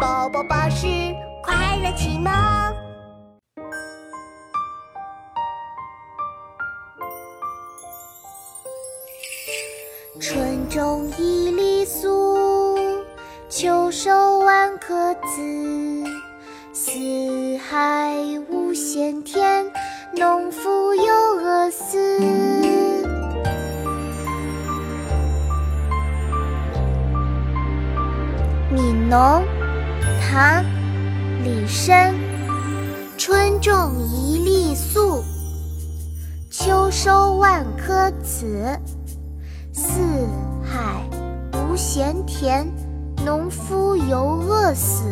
宝宝巴士快乐启蒙。春种一粒粟，秋收万颗子。四海无闲田，农夫犹饿死。《悯农》唐·李绅，春种一粒粟，秋收万颗子。四海无闲田，农夫犹饿死。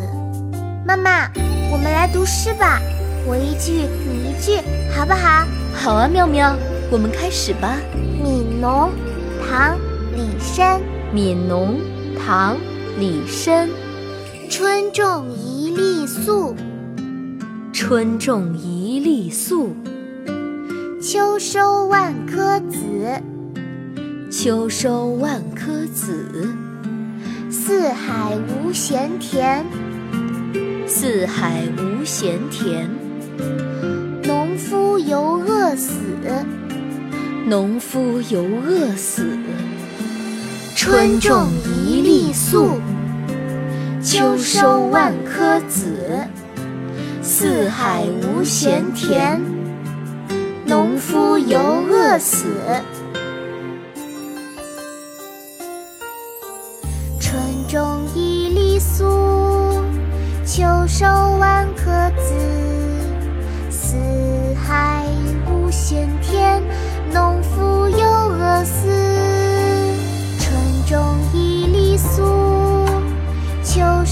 妈妈，我们来读诗吧，我一句你一句，好不好？好啊，妙妙，我们开始吧。《悯农》唐·李绅，《悯农》唐。李绅，春种一粒粟，春种一粒粟，秋收万颗子，秋收万颗子。四海无闲田，四海无闲田。农夫犹饿死，农夫犹饿死。春种一粒粟，秋收万颗子。四海无闲田，农夫犹饿死。春种一粒粟，秋收万颗子。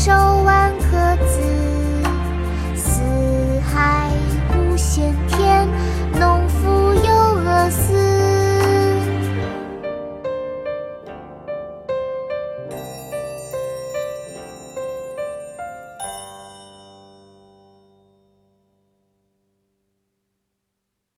手，